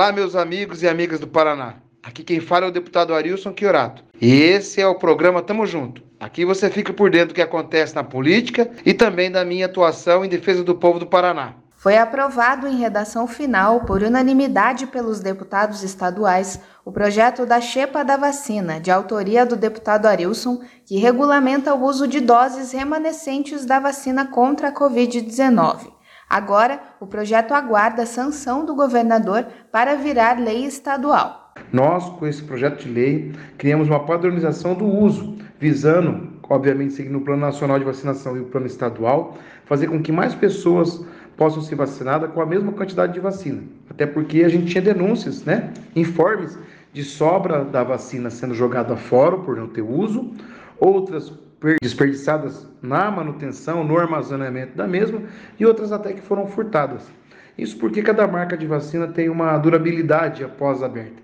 Olá, meus amigos e amigas do Paraná. Aqui quem fala é o deputado Arilson Chiorato. E esse é o programa Tamo Junto. Aqui você fica por dentro do que acontece na política e também da minha atuação em defesa do povo do Paraná. Foi aprovado em redação final, por unanimidade pelos deputados estaduais, o projeto da Xepa da Vacina, de autoria do deputado Arilson, que regulamenta o uso de doses remanescentes da vacina contra a Covid-19. Agora, o projeto aguarda a sanção do governador para virar lei estadual. Nós, com esse projeto de lei, criamos uma padronização do uso, visando, obviamente, seguindo o Plano Nacional de Vacinação e o Plano Estadual, fazer com que mais pessoas possam ser vacinadas com a mesma quantidade de vacina. Até porque a gente tinha denúncias, né, informes de sobra da vacina sendo jogada fora por não ter uso, outras desperdiçadas na manutenção, no armazenamento da mesma e outras até que foram furtadas. Isso porque cada marca de vacina tem uma durabilidade após aberta.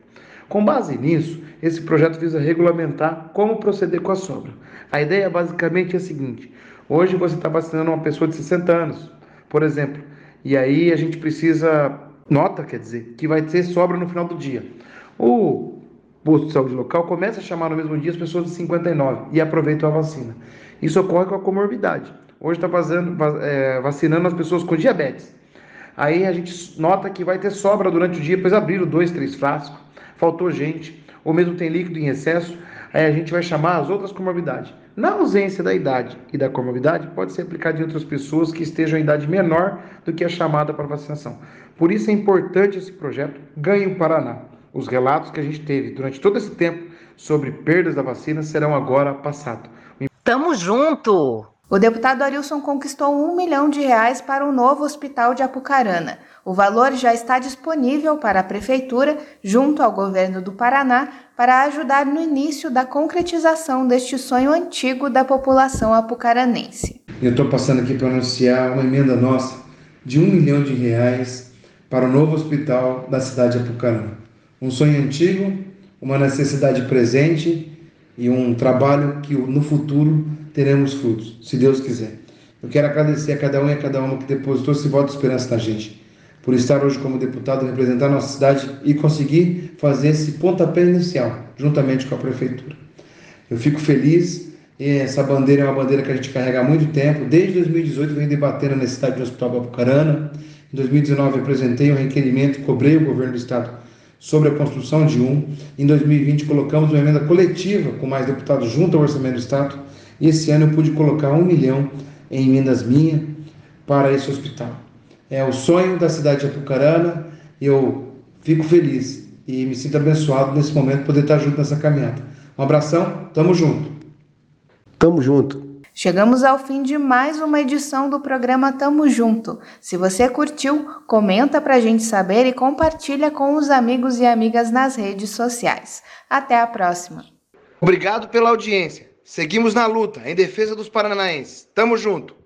Com base nisso, esse projeto visa regulamentar como proceder com a sobra. A ideia basicamente é a seguinte: hoje você está vacinando uma pessoa de 60 anos, por exemplo, e aí a gente precisa, nota, quer dizer, que vai ter sobra no final do dia. O posto de saúde local começa a chamar no mesmo dia as pessoas de 59 e aproveitam a vacina. Isso ocorre com a comorbidade. Hoje está é, vacinando as pessoas com diabetes. Aí a gente nota que vai ter sobra durante o dia, depois abriram dois, três frascos, faltou gente, ou mesmo tem líquido em excesso, aí a gente vai chamar as outras comorbidades. Na ausência da idade e da comorbidade, pode ser aplicado em outras pessoas que estejam em idade menor do que a chamada para vacinação. Por isso é importante esse projeto Ganhe o Paraná. Os relatos que a gente teve durante todo esse tempo sobre perdas da vacina serão agora passados. Tamo junto! O deputado Arilson conquistou um milhão de reais para o novo hospital de Apucarana. O valor já está disponível para a Prefeitura, junto ao governo do Paraná, para ajudar no início da concretização deste sonho antigo da população apucaranense. Eu estou passando aqui para anunciar uma emenda nossa de um milhão de reais para o novo hospital da cidade de Apucarana um sonho antigo, uma necessidade presente e um trabalho que no futuro teremos frutos, se Deus quiser. Eu quero agradecer a cada um e a cada uma que depositou esse voto de esperança na gente, por estar hoje como deputado representar nossa cidade e conseguir fazer esse pontapé inicial, juntamente com a prefeitura. Eu fico feliz, essa bandeira é uma bandeira que a gente carrega há muito tempo, desde 2018 venho debatendo a necessidade do Hospital Babucarana, em 2019 apresentei um requerimento, cobrei o governo do estado sobre a construção de um. Em 2020 colocamos uma emenda coletiva com mais deputados junto ao orçamento do Estado e esse ano eu pude colocar um milhão em emendas minhas para esse hospital. É o sonho da cidade de Apucarana eu fico feliz e me sinto abençoado nesse momento poder estar junto nessa caminhada. Um abração, tamo junto. Tamo junto. Chegamos ao fim de mais uma edição do programa Tamo Junto. Se você curtiu, comenta pra gente saber e compartilha com os amigos e amigas nas redes sociais. Até a próxima. Obrigado pela audiência. Seguimos na luta em defesa dos paranaenses. Tamo junto.